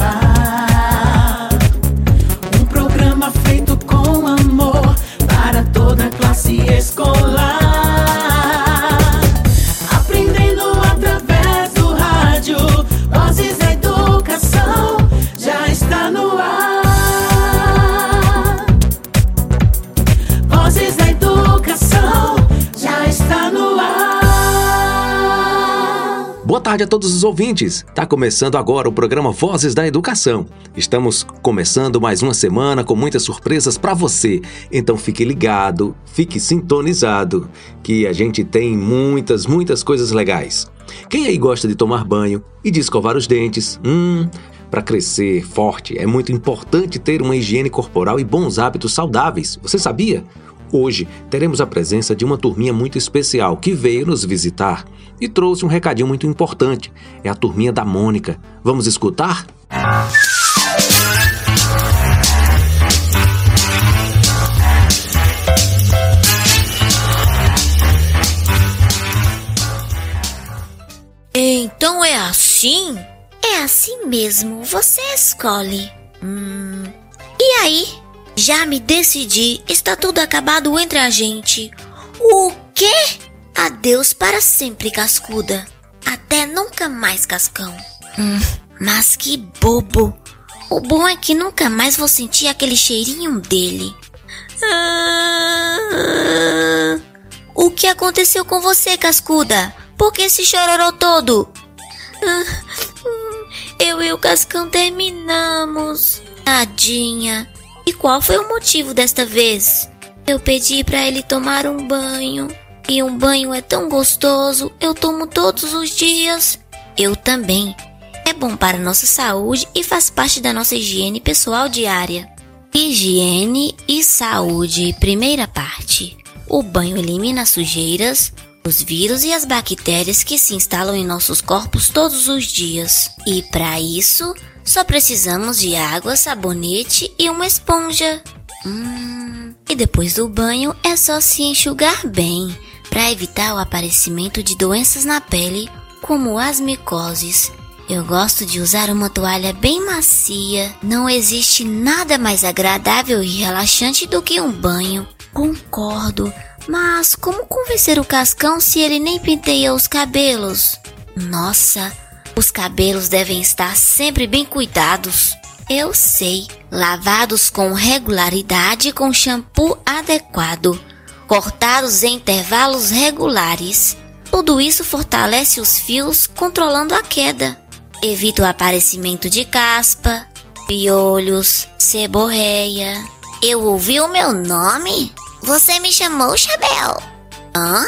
ar. Tarde a todos os ouvintes. Tá começando agora o programa Vozes da Educação. Estamos começando mais uma semana com muitas surpresas para você. Então fique ligado, fique sintonizado, que a gente tem muitas, muitas coisas legais. Quem aí gosta de tomar banho e de escovar os dentes? Hum, para crescer forte é muito importante ter uma higiene corporal e bons hábitos saudáveis. Você sabia? Hoje teremos a presença de uma turminha muito especial que veio nos visitar e trouxe um recadinho muito importante. É a turminha da Mônica. Vamos escutar? Então é assim? É assim mesmo, você escolhe. Hum. E aí? Já me decidi, está tudo acabado entre a gente. O quê? Adeus para sempre, cascuda. Até nunca mais, cascão. Hum, mas que bobo. O bom é que nunca mais vou sentir aquele cheirinho dele. Ah, o que aconteceu com você, cascuda? Por que se chororou todo? Ah, hum, eu e o Cascão terminamos. Tadinha. E qual foi o motivo desta vez? Eu pedi para ele tomar um banho. E um banho é tão gostoso, eu tomo todos os dias. Eu também. É bom para nossa saúde e faz parte da nossa higiene pessoal diária. Higiene e saúde, primeira parte. O banho elimina as sujeiras, os vírus e as bactérias que se instalam em nossos corpos todos os dias. E para isso, só precisamos de água, sabonete e uma esponja. Hum, e depois do banho é só se enxugar bem para evitar o aparecimento de doenças na pele, como as micoses. Eu gosto de usar uma toalha bem macia. Não existe nada mais agradável e relaxante do que um banho. Concordo, mas como convencer o Cascão se ele nem penteia os cabelos? Nossa, os cabelos devem estar sempre bem cuidados. Eu sei, lavados com regularidade com shampoo adequado, cortados em intervalos regulares. Tudo isso fortalece os fios, controlando a queda. Evita o aparecimento de caspa, piolhos, seborreia. Eu ouvi o meu nome? Você me chamou, Chabel? Hã?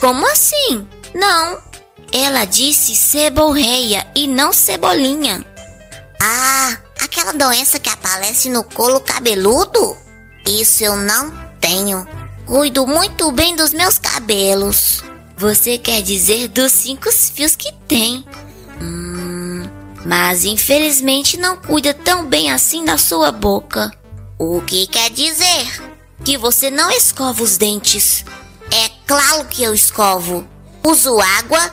Como assim? Não. Ela disse seborreia e não cebolinha. Ah, aquela doença que aparece no couro cabeludo? Isso eu não tenho. Cuido muito bem dos meus cabelos. Você quer dizer dos cinco fios que tem? Hum, mas infelizmente não cuida tão bem assim da sua boca. O que quer dizer? Que você não escova os dentes. É claro que eu escovo. Uso água,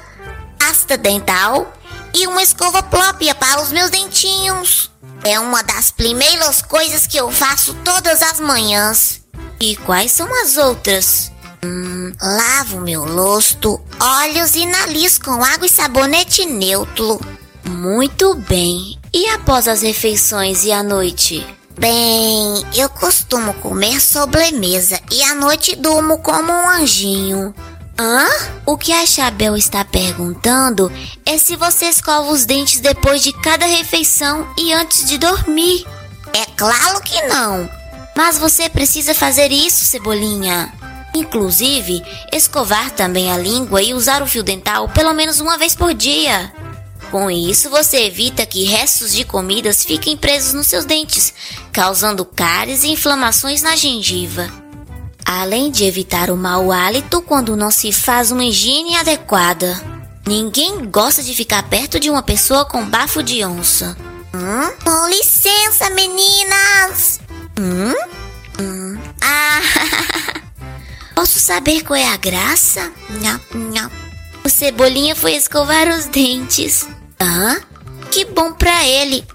pasta dental e uma escova própria para os meus dentinhos. É uma das primeiras coisas que eu faço todas as manhãs. E quais são as outras? Hum, lavo meu rosto, olhos e nariz com água e sabonete neutro. Muito bem. E após as refeições e à noite? Bem, eu costumo comer sobremesa e à noite durmo como um anjinho. Hã? O que a Chabel está perguntando é se você escova os dentes depois de cada refeição e antes de dormir. É claro que não. Mas você precisa fazer isso, Cebolinha. Inclusive, escovar também a língua e usar o fio dental pelo menos uma vez por dia. Com isso, você evita que restos de comidas fiquem presos nos seus dentes, causando cáries e inflamações na gengiva. Além de evitar o mau hálito quando não se faz uma higiene adequada. Ninguém gosta de ficar perto de uma pessoa com bafo de onça. Hum? Com licença, meninas! Hum? Hum. Ah! Posso saber qual é a graça? O Cebolinha foi escovar os dentes. Hã? Que bom pra ele.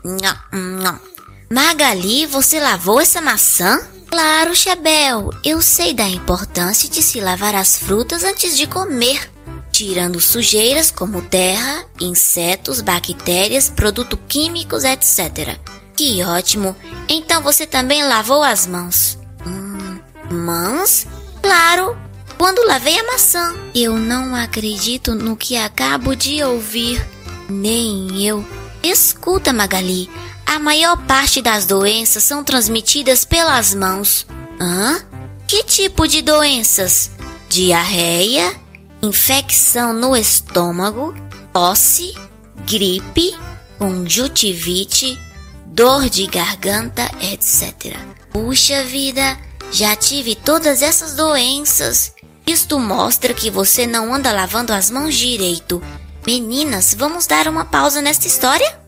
Magali, você lavou essa maçã? Claro, Chabel. Eu sei da importância de se lavar as frutas antes de comer, tirando sujeiras como terra, insetos, bactérias, produtos químicos, etc. Que ótimo! Então você também lavou as mãos. Hum, mãos? Claro! Quando lavei a maçã. Eu não acredito no que acabo de ouvir. Nem eu. Escuta, Magali. A maior parte das doenças são transmitidas pelas mãos. Hã? Que tipo de doenças? Diarreia, infecção no estômago, tosse, gripe, conjuntivite, dor de garganta, etc. Puxa vida, já tive todas essas doenças. Isto mostra que você não anda lavando as mãos direito. Meninas, vamos dar uma pausa nesta história?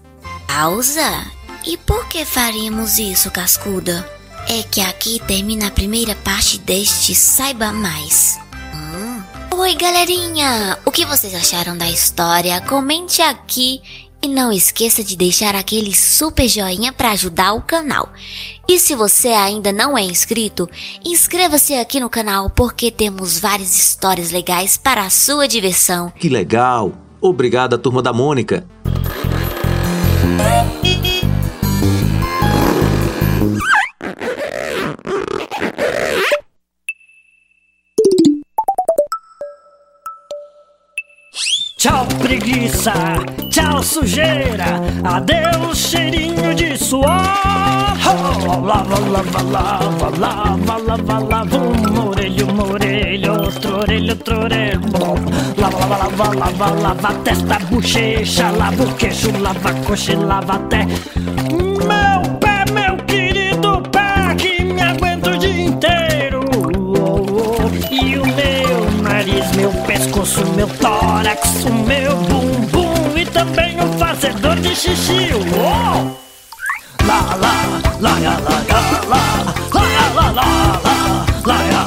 Pausa? E por que faríamos isso, Cascuda? É que aqui termina a primeira parte deste Saiba Mais. Hum. Oi, galerinha! O que vocês acharam da história? Comente aqui e não esqueça de deixar aquele super joinha para ajudar o canal. E se você ainda não é inscrito, inscreva-se aqui no canal porque temos várias histórias legais para a sua diversão. Que legal! Obrigada, turma da Mônica. Tchau preguiça, tchau sujeira, adeus cheirinho de suor. Lava, lava, lava, lava, lava, lava, um orelho, um orelho, outro orelho, outro orelho. Lava, lava, lava, lava, lava, testa, bochecha, lava o queixo, lava a coxa e lava até também o fazedor de xixi. Uou! Lá, lá, lá, lá, lá, lá, lá, lá, lá, lá,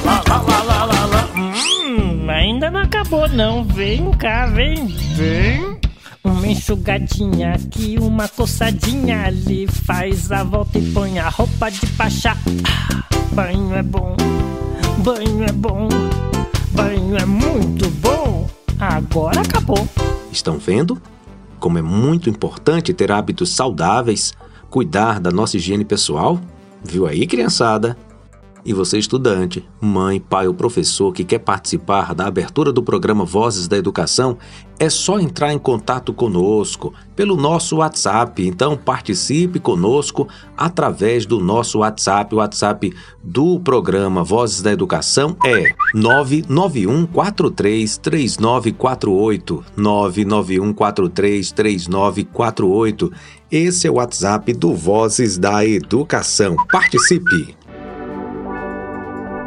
lá, lá, lá, lá, lá. Hum, ainda não acabou não. Vem cá, vem, vem. Uma enxugadinha aqui, uma coçadinha ali. Faz a volta e põe a roupa de pachá. Ah, banho é bom, banho é bom, banho é muito bom. Agora acabou. Estão vendo? Como é muito importante ter hábitos saudáveis, cuidar da nossa higiene pessoal? Viu aí, criançada? E você, estudante, mãe, pai ou professor que quer participar da abertura do programa Vozes da Educação, é só entrar em contato conosco pelo nosso WhatsApp. Então, participe conosco através do nosso WhatsApp. O WhatsApp do programa Vozes da Educação é 991433948. 991433948. Esse é o WhatsApp do Vozes da Educação. Participe!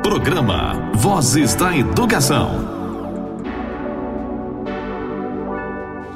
Programa Vozes da Educação.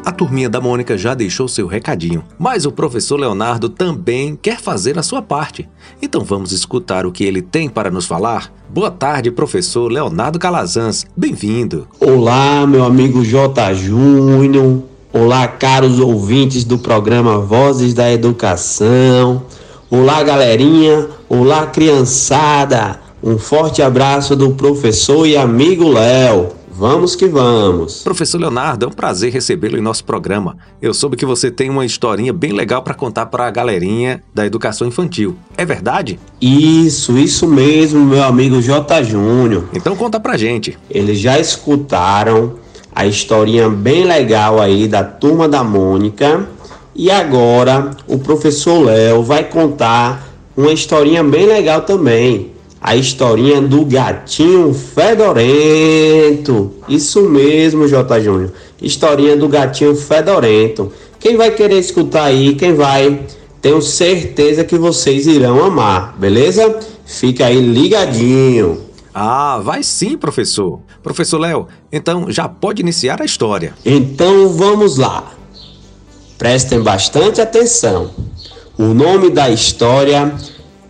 A turminha da Mônica já deixou seu recadinho, mas o professor Leonardo também quer fazer a sua parte. Então vamos escutar o que ele tem para nos falar? Boa tarde, professor Leonardo Calazans. Bem-vindo. Olá, meu amigo J. Júnior. Olá, caros ouvintes do programa Vozes da Educação. Olá, galerinha. Olá, criançada. Um forte abraço do professor e amigo Léo. Vamos que vamos. Professor Leonardo, é um prazer recebê-lo em nosso programa. Eu soube que você tem uma historinha bem legal para contar para a galerinha da educação infantil. É verdade? Isso, isso mesmo, meu amigo J. Júnior. Então conta pra gente. Eles já escutaram a historinha bem legal aí da turma da Mônica. E agora o professor Léo vai contar uma historinha bem legal também a historinha do gatinho fedorento. Isso mesmo, J. Júnior. Historinha do gatinho fedorento. Quem vai querer escutar aí, quem vai, tenho certeza que vocês irão amar, beleza? Fica aí ligadinho. Ah, vai sim, professor. Professor Léo, então já pode iniciar a história. Então vamos lá. Prestem bastante atenção. O nome da história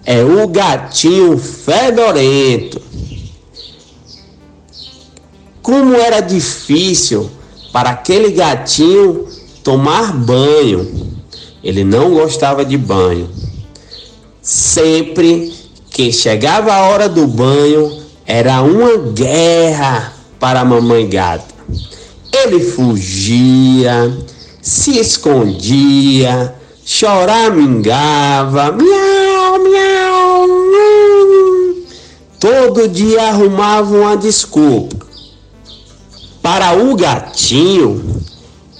é o gatinho fedorento. Como era difícil para aquele gatinho tomar banho. ele não gostava de banho. Sempre que chegava a hora do banho, era uma guerra para a mamãe gata. Ele fugia, se escondia, choramingava, miau, miau, miau. Todo dia arrumava uma desculpa. Para o gatinho,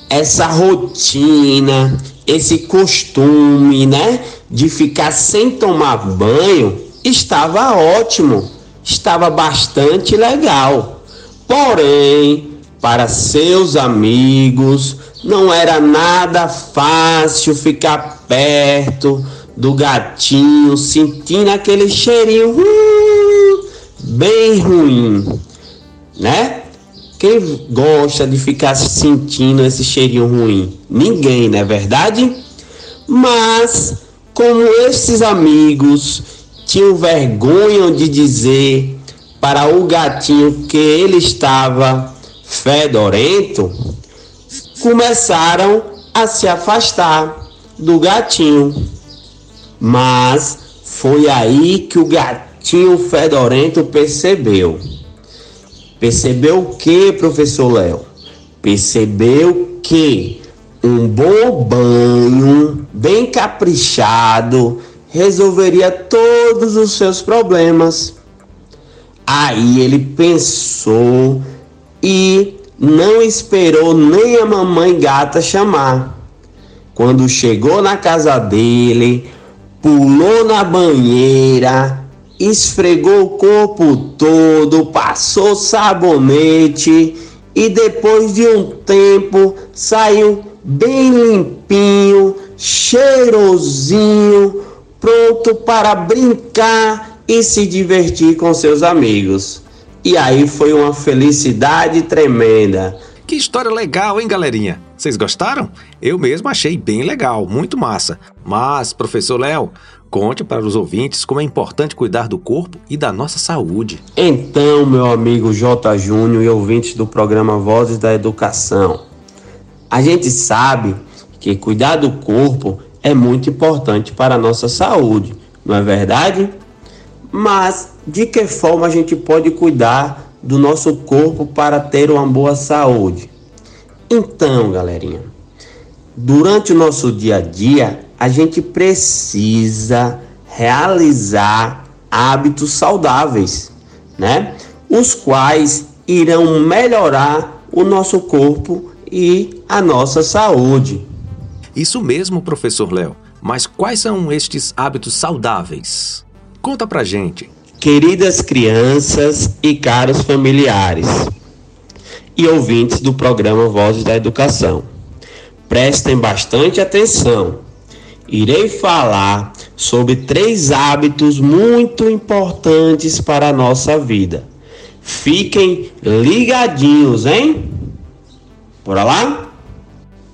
essa rotina, esse costume, né, de ficar sem tomar banho, estava ótimo, estava bastante legal. Porém, para seus amigos, não era nada fácil ficar perto do gatinho, sentindo aquele cheirinho hum, bem ruim, né? Quem gosta de ficar sentindo esse cheirinho ruim? Ninguém, não é verdade? Mas, como esses amigos tinham vergonha de dizer para o gatinho que ele estava fedorento, começaram a se afastar do gatinho. Mas foi aí que o gatinho fedorento percebeu Percebeu o que, professor Léo? Percebeu que um bom banho, bem caprichado, resolveria todos os seus problemas. Aí ele pensou e não esperou nem a mamãe gata chamar. Quando chegou na casa dele, pulou na banheira, esfregou o corpo todo, passou sabonete e depois de um tempo saiu bem limpinho, cheirosinho, pronto para brincar e se divertir com seus amigos. E aí foi uma felicidade tremenda. Que história legal, hein, galerinha? Vocês gostaram? Eu mesmo achei bem legal, muito massa. Mas, professor Léo, Conte para os ouvintes como é importante cuidar do corpo e da nossa saúde. Então, meu amigo J. Júnior e ouvintes do programa Vozes da Educação, a gente sabe que cuidar do corpo é muito importante para a nossa saúde, não é verdade? Mas de que forma a gente pode cuidar do nosso corpo para ter uma boa saúde? Então, galerinha, durante o nosso dia a dia, a gente precisa realizar hábitos saudáveis, né? Os quais irão melhorar o nosso corpo e a nossa saúde. Isso mesmo, professor Léo. Mas quais são estes hábitos saudáveis? Conta pra gente. Queridas crianças e caros familiares e ouvintes do programa Vozes da Educação, prestem bastante atenção irei falar sobre três hábitos muito importantes para a nossa vida. Fiquem ligadinhos, hein? Bora lá?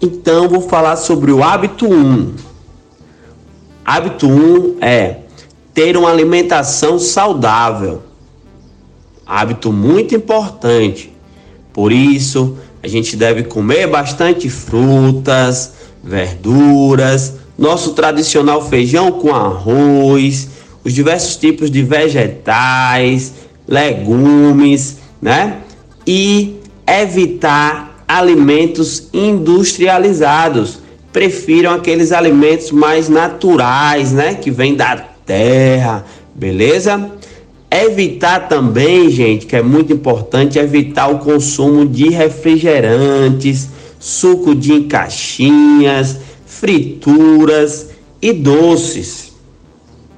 Então vou falar sobre o hábito 1. Hábito 1 é ter uma alimentação saudável. Hábito muito importante. Por isso, a gente deve comer bastante frutas, verduras, nosso tradicional feijão com arroz, os diversos tipos de vegetais, legumes, né? E evitar alimentos industrializados. Prefiram aqueles alimentos mais naturais, né? Que vêm da terra, beleza? Evitar também, gente, que é muito importante, evitar o consumo de refrigerantes, suco de caixinhas, frituras e doces.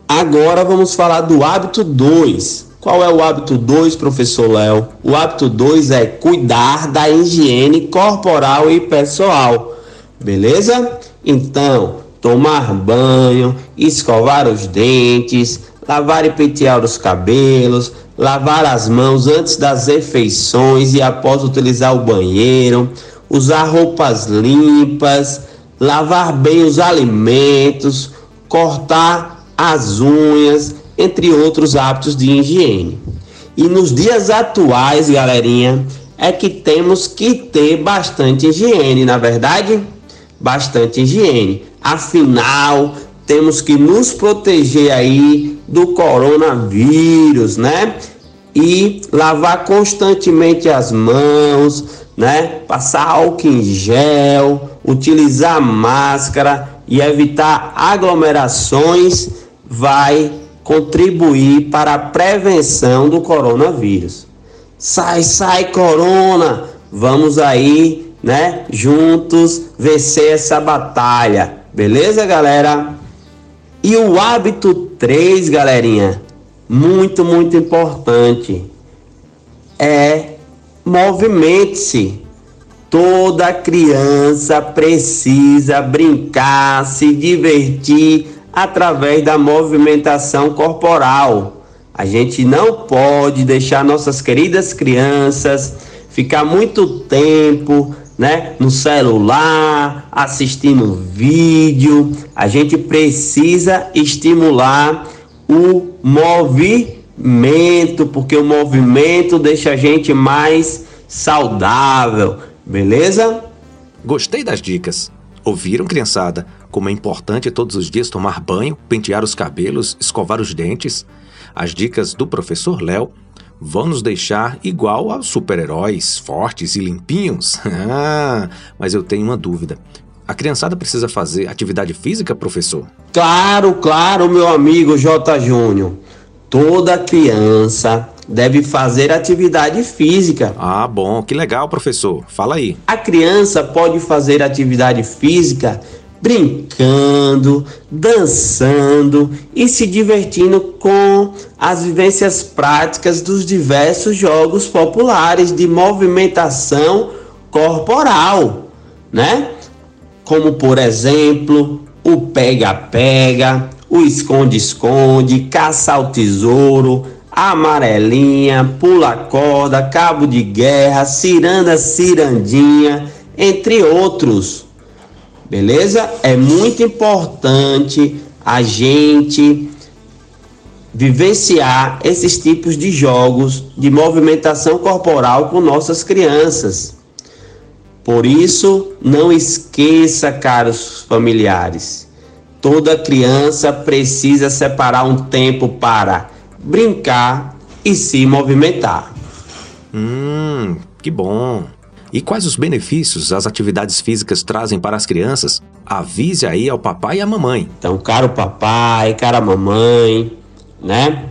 Agora vamos falar do hábito 2. Qual é o hábito 2, professor Léo? O hábito 2 é cuidar da higiene corporal e pessoal. Beleza? Então, tomar banho, escovar os dentes, lavar e pentear os cabelos, lavar as mãos antes das refeições e após utilizar o banheiro, usar roupas limpas, lavar bem os alimentos, cortar as unhas, entre outros hábitos de higiene. E nos dias atuais, galerinha, é que temos que ter bastante higiene, na verdade? Bastante higiene. Afinal, temos que nos proteger aí do coronavírus, né? E lavar constantemente as mãos, né? Passar álcool em gel, utilizar máscara e evitar aglomerações vai contribuir para a prevenção do coronavírus. Sai, sai, corona! Vamos aí, né? Juntos vencer essa batalha. Beleza, galera? E o hábito 3, galerinha, muito, muito importante, é movimente-se. Toda criança precisa brincar, se divertir através da movimentação corporal. A gente não pode deixar nossas queridas crianças ficar muito tempo, né, no celular, assistindo vídeo. A gente precisa estimular o movimento, porque o movimento deixa a gente mais saudável, beleza? Gostei das dicas. Ouviram, criançada? Como é importante todos os dias tomar banho, pentear os cabelos, escovar os dentes? As dicas do professor Léo vão nos deixar igual aos super-heróis, fortes e limpinhos? Ah, mas eu tenho uma dúvida. A criançada precisa fazer atividade física, professor? Claro, claro, meu amigo J. Júnior. Toda criança deve fazer atividade física. Ah, bom, que legal, professor. Fala aí. A criança pode fazer atividade física brincando, dançando e se divertindo com as vivências práticas dos diversos jogos populares de movimentação corporal, né? Como por exemplo, o pega-pega, o esconde-esconde, caça ao tesouro, amarelinha, pula-corda, cabo de guerra, ciranda, cirandinha, entre outros. Beleza? É muito importante a gente vivenciar esses tipos de jogos de movimentação corporal com nossas crianças. Por isso, não esqueça, caros familiares, toda criança precisa separar um tempo para brincar e se movimentar. Hum, que bom. E quais os benefícios as atividades físicas trazem para as crianças? Avise aí ao papai e à mamãe. Então, caro papai, cara mamãe, né?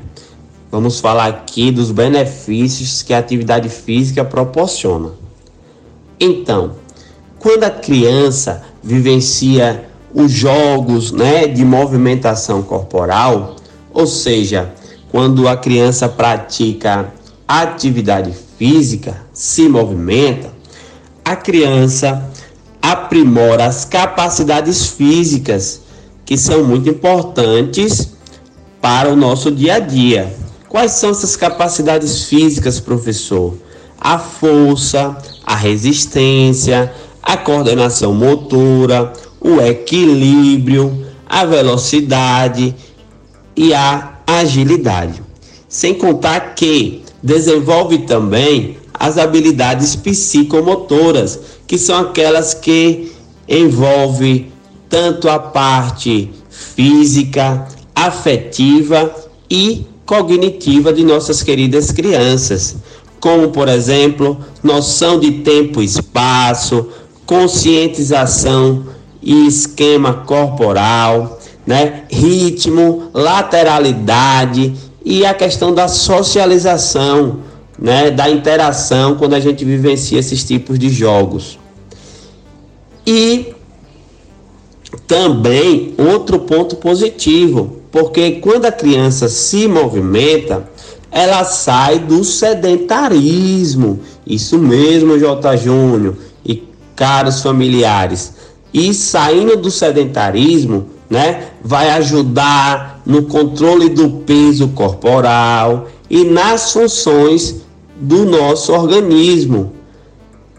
Vamos falar aqui dos benefícios que a atividade física proporciona. Então, quando a criança vivencia os jogos, né, de movimentação corporal, ou seja, quando a criança pratica atividade física, se movimenta, a criança aprimora as capacidades físicas que são muito importantes para o nosso dia a dia. Quais são essas capacidades físicas, professor? A força, a resistência, a coordenação motora, o equilíbrio, a velocidade e a agilidade. Sem contar que desenvolve também as habilidades psicomotoras, que são aquelas que envolvem tanto a parte física, afetiva e cognitiva de nossas queridas crianças, como por exemplo, noção de tempo e espaço, conscientização e esquema corporal, né? ritmo, lateralidade e a questão da socialização né, da interação quando a gente vivencia esses tipos de jogos. E também outro ponto positivo, porque quando a criança se movimenta, ela sai do sedentarismo. Isso mesmo, J. Júnior e caros familiares. E saindo do sedentarismo, né, vai ajudar no controle do peso corporal e nas funções do nosso organismo.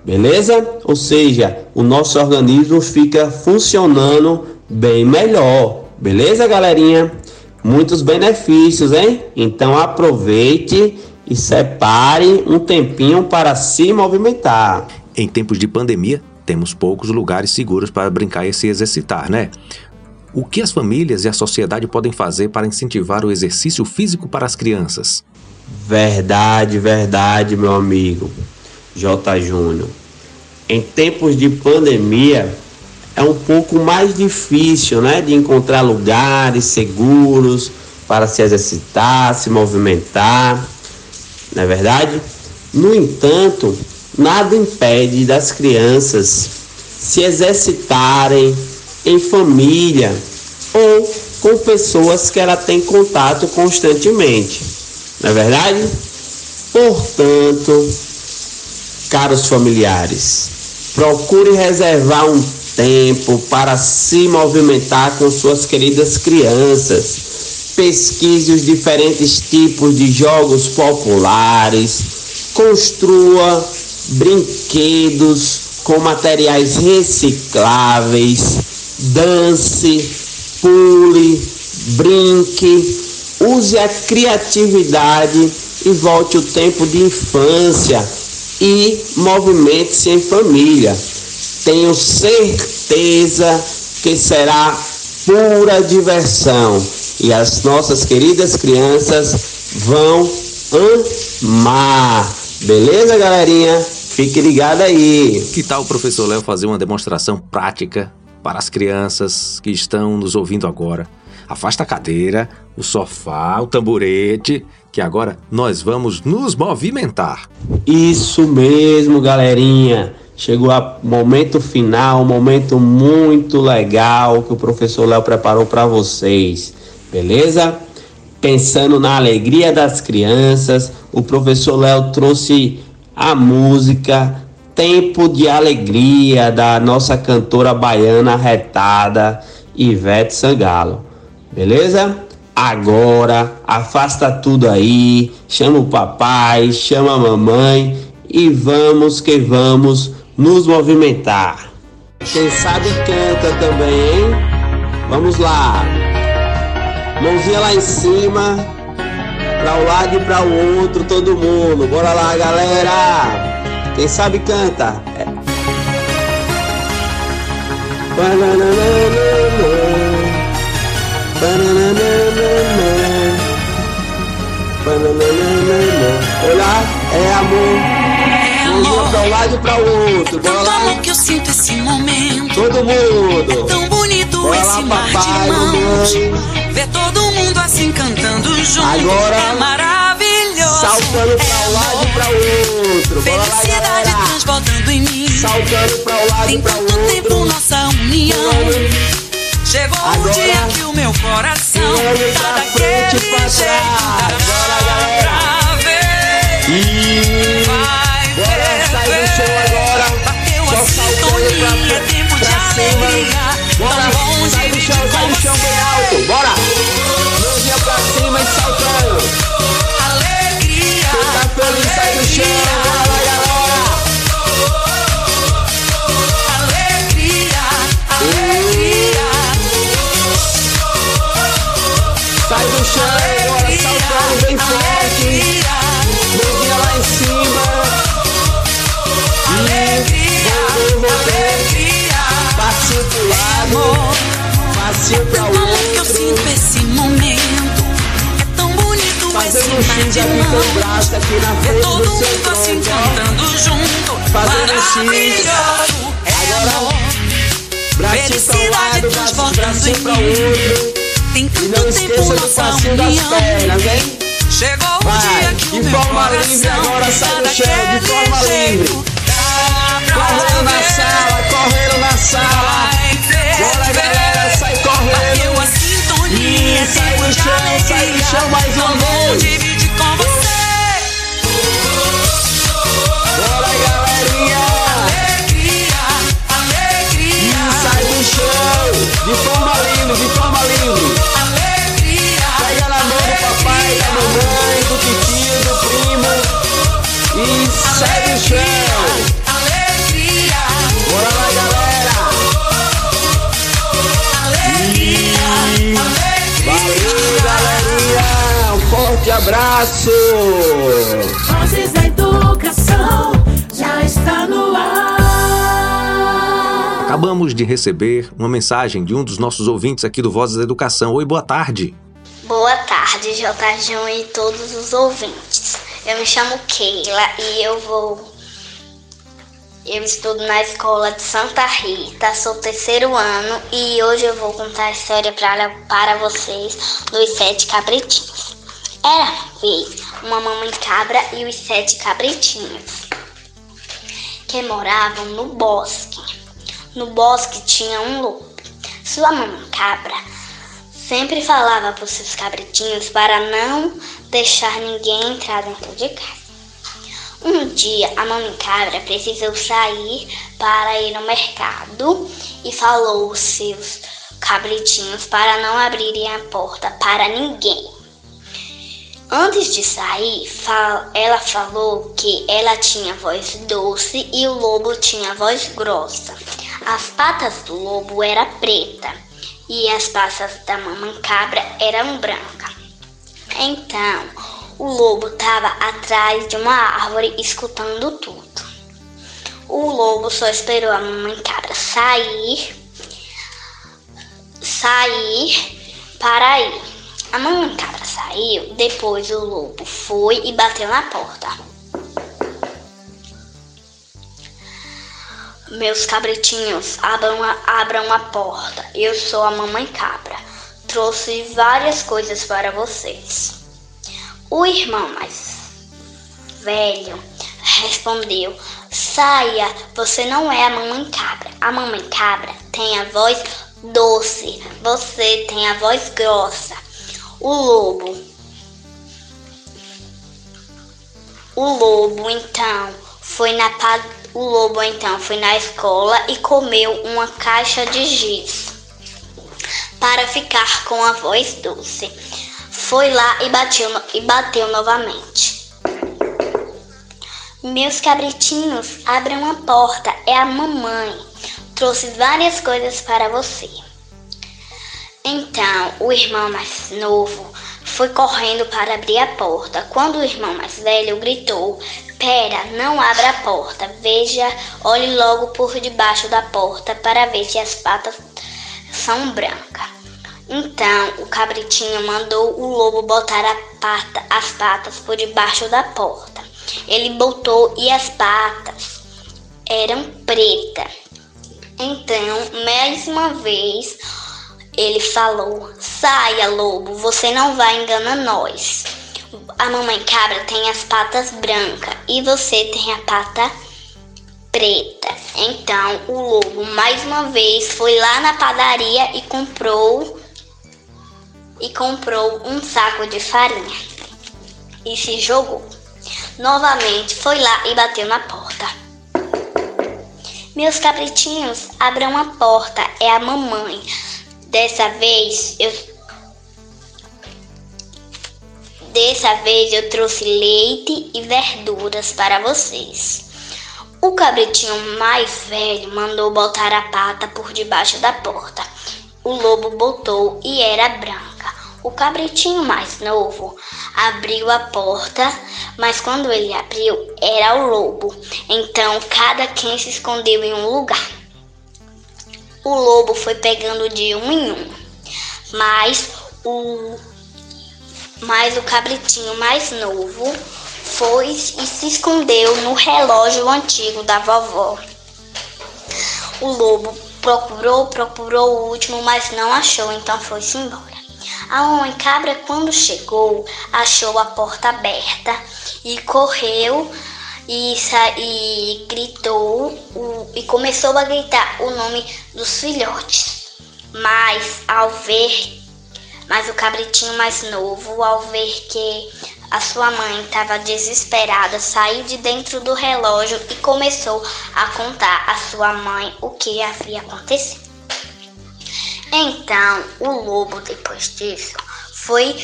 Beleza? Ou seja, o nosso organismo fica funcionando bem melhor. Beleza, galerinha? Muitos benefícios, hein? Então aproveite e separe um tempinho para se movimentar. Em tempos de pandemia, temos poucos lugares seguros para brincar e se exercitar, né? o que as famílias e a sociedade podem fazer para incentivar o exercício físico para as crianças? Verdade, verdade, meu amigo J. Júnior. Em tempos de pandemia, é um pouco mais difícil, né, de encontrar lugares seguros para se exercitar, se movimentar, não é verdade? No entanto, nada impede das crianças se exercitarem em família ou com pessoas que ela tem contato constantemente, não é verdade? Portanto, caros familiares, procure reservar um tempo para se movimentar com suas queridas crianças. Pesquise os diferentes tipos de jogos populares, construa brinquedos com materiais recicláveis, dance, pule, brinque, use a criatividade e volte o tempo de infância e movimente-se em família tenho certeza que será pura diversão e as nossas queridas crianças vão amar. Beleza, galerinha? Fique ligado aí. Que tal o professor Léo fazer uma demonstração prática para as crianças que estão nos ouvindo agora? Afasta a cadeira, o sofá, o tamborete, que agora nós vamos nos movimentar. Isso mesmo, galerinha. Chegou o momento final, um momento muito legal que o professor Léo preparou para vocês, beleza? Pensando na alegria das crianças, o professor Léo trouxe a música Tempo de Alegria da nossa cantora baiana retada Ivete Sangalo, beleza? Agora afasta tudo aí, chama o papai, chama a mamãe e vamos que vamos nos movimentar. Quem sabe canta também, hein? Vamos lá. Mãozinha lá em cima, para um lado e para o outro, todo mundo. Bora lá, galera. Quem sabe canta. É. Olá, é amor. Vamos pra um lado e pra outro. Bora lá. amor que eu sinto esse momento. Todo mundo. Tão bonito Bora esse lá, mar papai, de mãos. Ver todo mundo assim cantando junto. Agora, é maravilhoso. Saltando pra é um lado amor. e pra outro. Bora lá, Felicidade galera. transbordando em mim. Saltando pra um lado Tem e pra tanto tempo outro. nossa união. Chegou o Agora, dia que o meu coração tá daquele frente pra jeito. Bora, galera. Pra ver. E Vai bora ver, sair ver. chão agora. Bateu Só a sintonia, pra, tempo de cima. alegria. Bora, Tão bom dividir chão, com do chão bem alto. Sai do chão, bora saltando bem forte. Alegria. Mãozinha lá em cima. Alegria. Alegria. Passinho pro lado, Amor. passinho pra amor que eu outro. sinto esse momento. É tão bonito Fazendo esse mar de mãos. braço frente todo mundo ó. cantando junto. Fazendo. Maravilhoso. É Agora, amor. Bracinho pra um Felicidade lado, braço- pra outro. Tem E tanto tempo nossa união. Chegou o dia que o meu forma coração sai do chão, de forma livre. Correndo na sala, correndo na sala. Bora, galera, sai correndo. E sai do chão, sai do chão mais uma vez. dividir com você. Bora, galerinha. Alegria, alegria, Sai do chão, de forma E sai do chão. Alegria, Bora lá, galera. alegria, Valeu, galerinha. Um forte abraço. Vozes da Educação já está no ar. Acabamos Acabamos de receber uma mensagem de um dos nossos ouvintes aqui do Vozes da Educação. Oi, boa tarde. Boa tarde, J. e todos os ouvintes. Eu me chamo Keila e eu vou. Eu estudo na escola de Santa Rita, sou terceiro ano e hoje eu vou contar a história pra, para vocês dos sete cabritinhos. Era uma vez uma mamãe cabra e os sete cabritinhos que moravam no bosque. No bosque tinha um lobo. Sua mamãe cabra sempre falava para os seus cabritinhos para não deixar ninguém entrar dentro de casa. Um dia a mamãe cabra precisou sair para ir no mercado e falou aos seus cabritinhos para não abrirem a porta para ninguém. Antes de sair, ela falou que ela tinha voz doce e o lobo tinha voz grossa. As patas do lobo eram preta e as patas da mamãe cabra eram brancas. Então, o lobo estava atrás de uma árvore escutando tudo. O lobo só esperou a mamãe cabra sair, sair para ir. A mamãe cabra saiu, depois o lobo foi e bateu na porta. Meus cabritinhos, abram a, abram a porta. Eu sou a mamãe cabra. Trouxe várias coisas para vocês. O irmão mais velho respondeu: Saia, você não é a mamãe cabra. A mamãe cabra tem a voz doce, você tem a voz grossa. O lobo. O lobo então foi na o lobo então foi na escola e comeu uma caixa de giz para ficar com a voz doce. Foi lá e bateu, e bateu novamente. Meus cabritinhos, abram a porta, é a mamãe. Trouxe várias coisas para você. Então, o irmão mais novo foi correndo para abrir a porta. Quando o irmão mais velho gritou: Pera, não abra a porta. Veja, olhe logo por debaixo da porta para ver se as patas são brancas. Então o cabritinho mandou o lobo botar pata, as patas por debaixo da porta. Ele botou e as patas eram pretas. Então, mais uma vez, ele falou: Saia, lobo, você não vai enganar nós. A mamãe cabra tem as patas brancas e você tem a pata preta. Então o lobo mais uma vez foi lá na padaria e comprou e comprou um saco de farinha e se jogou. Novamente foi lá e bateu na porta. Meus cabritinhos, abram a porta, é a mamãe. Dessa vez eu Dessa vez eu trouxe leite e verduras para vocês. O cabritinho mais velho mandou botar a pata por debaixo da porta. O lobo botou e era branca. O cabritinho mais novo abriu a porta, mas quando ele abriu, era o lobo. Então cada quem se escondeu em um lugar. O lobo foi pegando de um em um, mas o mas o cabritinho mais novo foi e se escondeu no relógio antigo da vovó. O lobo procurou, procurou o último, mas não achou, então foi-se embora. A mãe cabra, quando chegou, achou a porta aberta e correu e, e gritou o, e começou a gritar o nome dos filhotes. Mas ao ver mas o cabritinho mais novo, ao ver que a sua mãe estava desesperada, saiu de dentro do relógio e começou a contar à sua mãe o que havia acontecido. Então, o lobo, depois disso, foi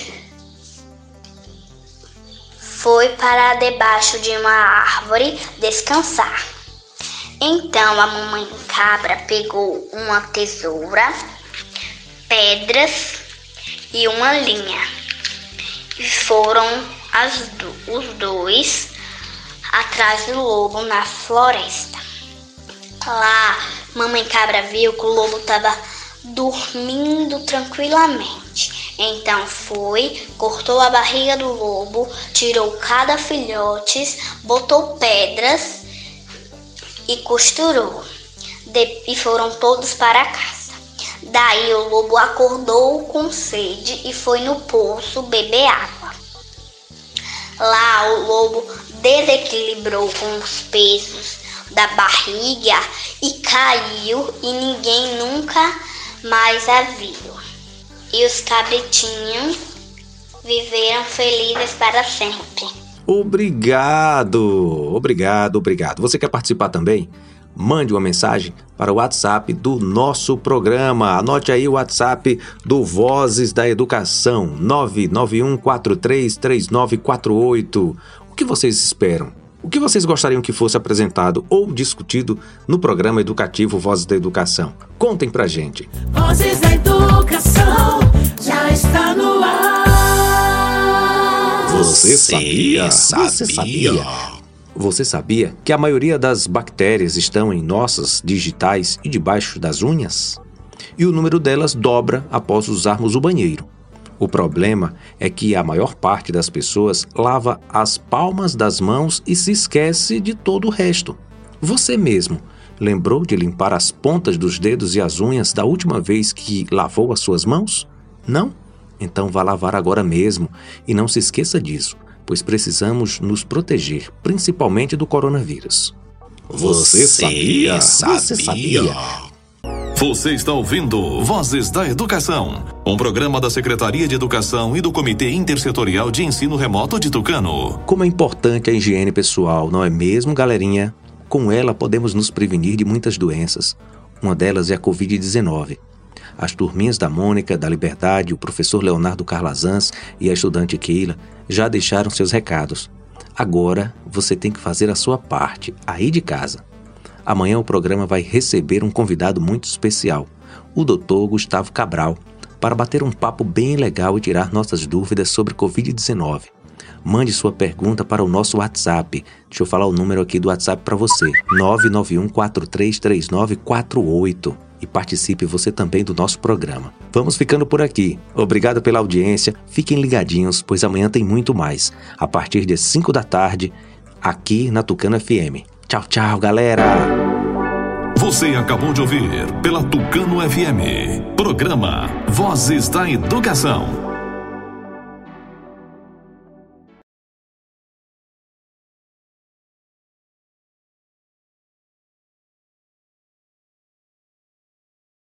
foi para debaixo de uma árvore descansar. Então a mamãe cabra pegou uma tesoura, pedras e uma linha. E foram do, os dois atrás do lobo na floresta. Lá Mamãe cabra viu que o lobo estava dormindo tranquilamente. Então foi, cortou a barriga do lobo, tirou cada filhote, botou pedras e costurou. De, e foram todos para casa. Daí o lobo acordou com sede e foi no poço beber água. Lá o lobo desequilibrou com os pesos da barriga e caiu e ninguém nunca mais a viu. E os cabritinhos viveram felizes para sempre. Obrigado, obrigado, obrigado. Você quer participar também? Mande uma mensagem para o WhatsApp do nosso programa. Anote aí o WhatsApp do Vozes da Educação 991433948. O que vocês esperam? O que vocês gostariam que fosse apresentado ou discutido no programa educativo Vozes da Educação? Contem pra gente. Vozes da Educação já está no ar. Você sabia? Você sabia? Você sabia que a maioria das bactérias estão em nossas digitais e debaixo das unhas? E o número delas dobra após usarmos o banheiro. O problema é que a maior parte das pessoas lava as palmas das mãos e se esquece de todo o resto. Você mesmo lembrou de limpar as pontas dos dedos e as unhas da última vez que lavou as suas mãos? Não? Então vá lavar agora mesmo e não se esqueça disso, pois precisamos nos proteger, principalmente do coronavírus. Você sabia? Você sabia? Você está ouvindo Vozes da Educação, um programa da Secretaria de Educação e do Comitê Intersetorial de Ensino Remoto de Tucano. Como é importante a higiene pessoal, não é mesmo, galerinha? Com ela podemos nos prevenir de muitas doenças. Uma delas é a Covid-19. As turminhas da Mônica, da Liberdade, o professor Leonardo Carlazans e a estudante Keila já deixaram seus recados. Agora você tem que fazer a sua parte, aí de casa. Amanhã o programa vai receber um convidado muito especial, o Dr. Gustavo Cabral, para bater um papo bem legal e tirar nossas dúvidas sobre Covid-19. Mande sua pergunta para o nosso WhatsApp. Deixa eu falar o número aqui do WhatsApp para você: 991433948 e participe você também do nosso programa. Vamos ficando por aqui. Obrigado pela audiência. Fiquem ligadinhos, pois amanhã tem muito mais, a partir das 5 da tarde, aqui na Tucano FM. Tchau, tchau, galera! Você acabou de ouvir pela Tucano FM, programa Vozes da Educação.